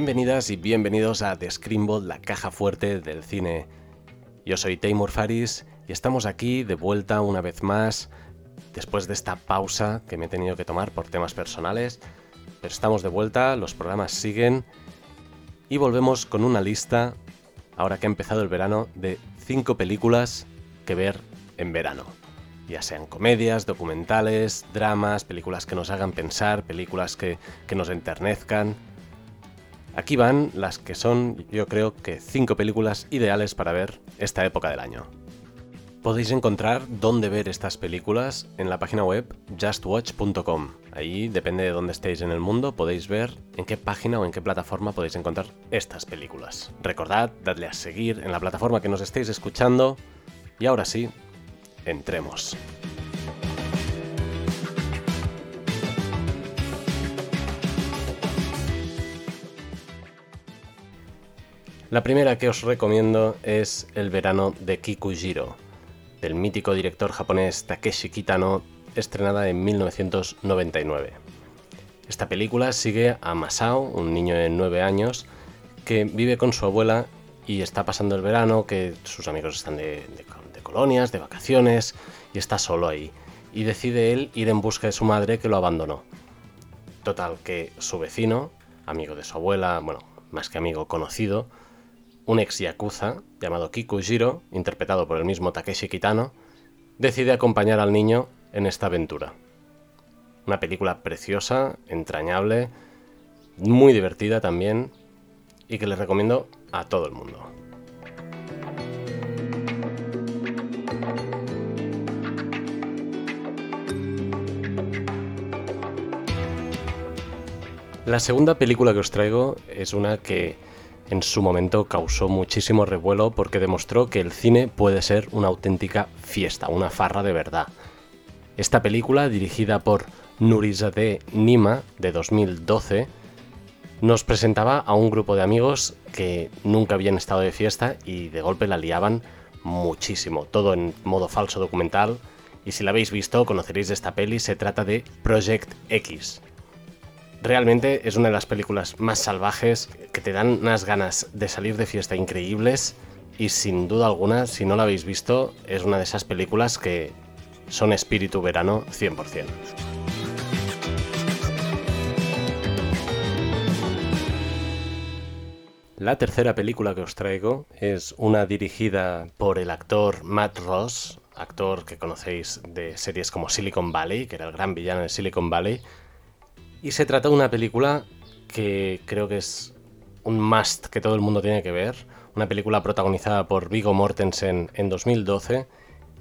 Bienvenidas y bienvenidos a The Screenball, la caja fuerte del cine. Yo soy Taymor Faris y estamos aquí de vuelta una vez más, después de esta pausa que me he tenido que tomar por temas personales. Pero estamos de vuelta, los programas siguen y volvemos con una lista, ahora que ha empezado el verano, de 5 películas que ver en verano. Ya sean comedias, documentales, dramas, películas que nos hagan pensar, películas que, que nos enternezcan. Aquí van las que son, yo creo que, 5 películas ideales para ver esta época del año. Podéis encontrar dónde ver estas películas en la página web justwatch.com. Ahí, depende de dónde estéis en el mundo, podéis ver en qué página o en qué plataforma podéis encontrar estas películas. Recordad, dadle a seguir en la plataforma que nos estéis escuchando. Y ahora sí, entremos. La primera que os recomiendo es El verano de Kikujiro, del mítico director japonés Takeshi Kitano, estrenada en 1999. Esta película sigue a Masao, un niño de 9 años, que vive con su abuela y está pasando el verano, que sus amigos están de, de colonias, de vacaciones, y está solo ahí. Y decide él ir en busca de su madre que lo abandonó. Total, que su vecino, amigo de su abuela, bueno, más que amigo conocido, un ex yakuza llamado Kikujiro, interpretado por el mismo Takeshi Kitano, decide acompañar al niño en esta aventura. Una película preciosa, entrañable, muy divertida también y que les recomiendo a todo el mundo. La segunda película que os traigo es una que en su momento causó muchísimo revuelo porque demostró que el cine puede ser una auténtica fiesta, una farra de verdad. Esta película, dirigida por Nurizadeh Nima, de 2012, nos presentaba a un grupo de amigos que nunca habían estado de fiesta y de golpe la liaban muchísimo, todo en modo falso documental. Y si la habéis visto, conoceréis de esta peli, se trata de Project X, Realmente es una de las películas más salvajes que te dan unas ganas de salir de fiesta increíbles y sin duda alguna, si no la habéis visto, es una de esas películas que son espíritu verano 100%. La tercera película que os traigo es una dirigida por el actor Matt Ross, actor que conocéis de series como Silicon Valley, que era el gran villano de Silicon Valley, y se trata de una película que creo que es un must que todo el mundo tiene que ver. Una película protagonizada por Vigo Mortensen en 2012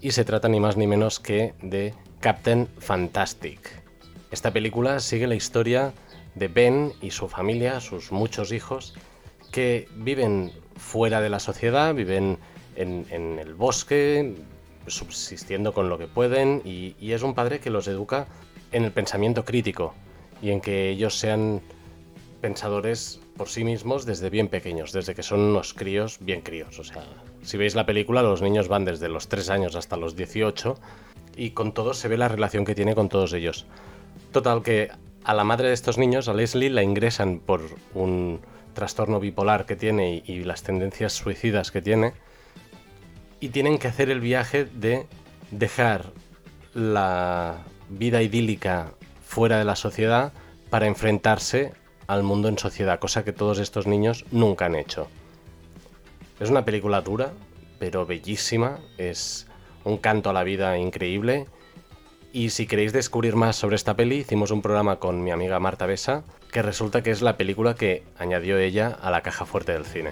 y se trata ni más ni menos que de Captain Fantastic. Esta película sigue la historia de Ben y su familia, sus muchos hijos, que viven fuera de la sociedad, viven en, el bosque, subsistiendo con lo que pueden, y es un padre que los educa en el pensamiento crítico, y en que ellos sean pensadores por sí mismos desde bien pequeños, desde que son unos críos bien críos. O sea, si veis la película, los niños van desde los 3 años hasta los 18 y con todos se ve la relación que tiene con todos ellos. Total, que a la madre de estos niños, a Leslie, la ingresan por un trastorno bipolar que tiene y, y las tendencias suicidas que tiene y tienen que hacer el viaje de dejar la vida idílica fuera de la sociedad para enfrentarse al mundo en sociedad, cosa que todos estos niños nunca han hecho. Es una película dura, pero bellísima, es un canto a la vida increíble. Y si queréis descubrir más sobre esta peli, hicimos un programa con mi amiga Marta Besa, que resulta que es la película que añadió ella a la caja fuerte del cine.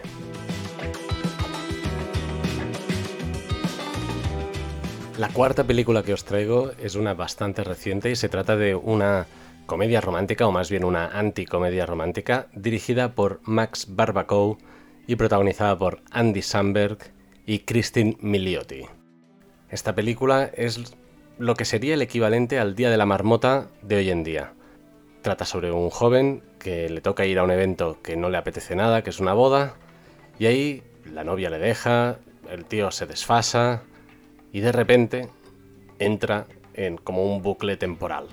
La cuarta película que os traigo es una bastante reciente y se trata de una comedia romántica, o más bien una anticomedia romántica, dirigida por Max Barbacow y protagonizada por Andy Samberg y Christine Milioti. Esta película es lo que sería el equivalente al Día de la Marmota de hoy en día. Trata sobre un joven que le toca ir a un evento que no le apetece nada, que es una boda, y ahí la novia le deja, el tío se desfasa, y de repente entra en como un bucle temporal.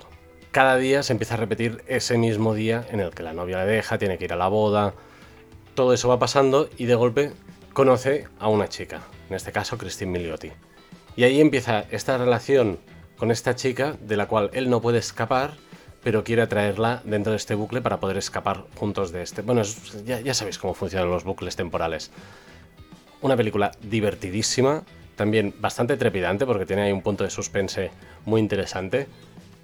Cada día se empieza a repetir ese mismo día en el que la novia le deja, tiene que ir a la boda, todo eso va pasando y de golpe conoce a una chica, en este caso Christine Milioti. Y ahí empieza esta relación con esta chica de la cual él no puede escapar, pero quiere atraerla dentro de este bucle para poder escapar juntos de este. Bueno, ya, ya sabéis cómo funcionan los bucles temporales. Una película divertidísima, también bastante trepidante porque tiene ahí un punto de suspense muy interesante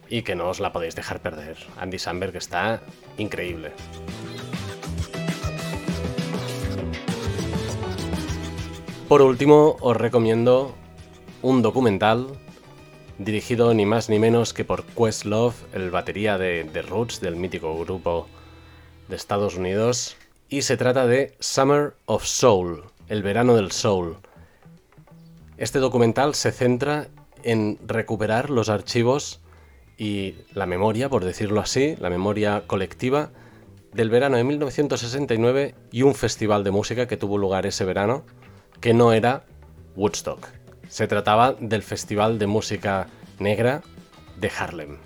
y que no os la podéis dejar perder. Andy Samberg está increíble. Por último, os recomiendo un documental dirigido ni más ni menos que por Questlove, el batería de The Roots, del mítico grupo de Estados Unidos, y se trata de Summer of Soul, el verano del soul. Este documental se centra en recuperar los archivos y la memoria, por decirlo así, la memoria colectiva del verano de 1969 y un festival de música que tuvo lugar ese verano, que no era Woodstock. Se trataba del Festival de Música Negra de Harlem.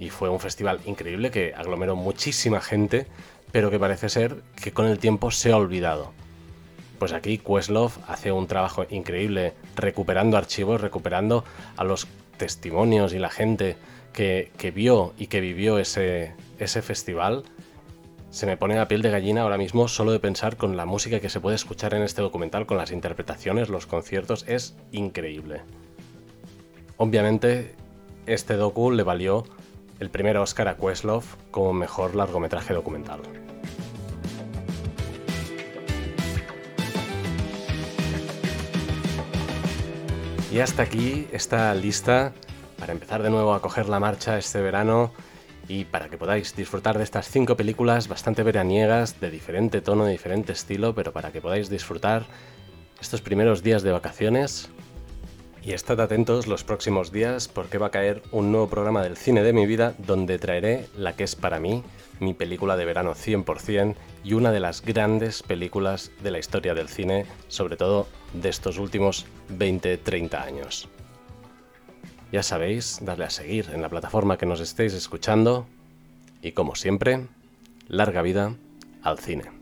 Y fue un festival increíble que aglomeró muchísima gente, pero que parece ser que con el tiempo se ha olvidado. Pues aquí Questlove hace un trabajo increíble recuperando archivos, recuperando a los testimonios y la gente que, vio y que vivió ese, ese festival se me pone la piel de gallina ahora mismo solo de pensar con la música que se puede escuchar en este documental, con las interpretaciones, los conciertos, es increíble. Obviamente, este docu le valió el primer Oscar a Questlove como mejor largometraje documental. Y hasta aquí esta lista para empezar de nuevo a coger la marcha este verano y para que podáis disfrutar de estas cinco películas bastante veraniegas, de diferente tono, de diferente estilo, pero para que podáis disfrutar estos primeros días de vacaciones. Y estad atentos los próximos días porque va a caer un nuevo programa del cine de mi vida donde traeré la que es para mí mi película de verano 100% y una de las grandes películas de la historia del cine, sobre todo de estos últimos 20-30 años. Ya sabéis, darle a seguir en la plataforma que nos estéis escuchando y como siempre, larga vida al cine.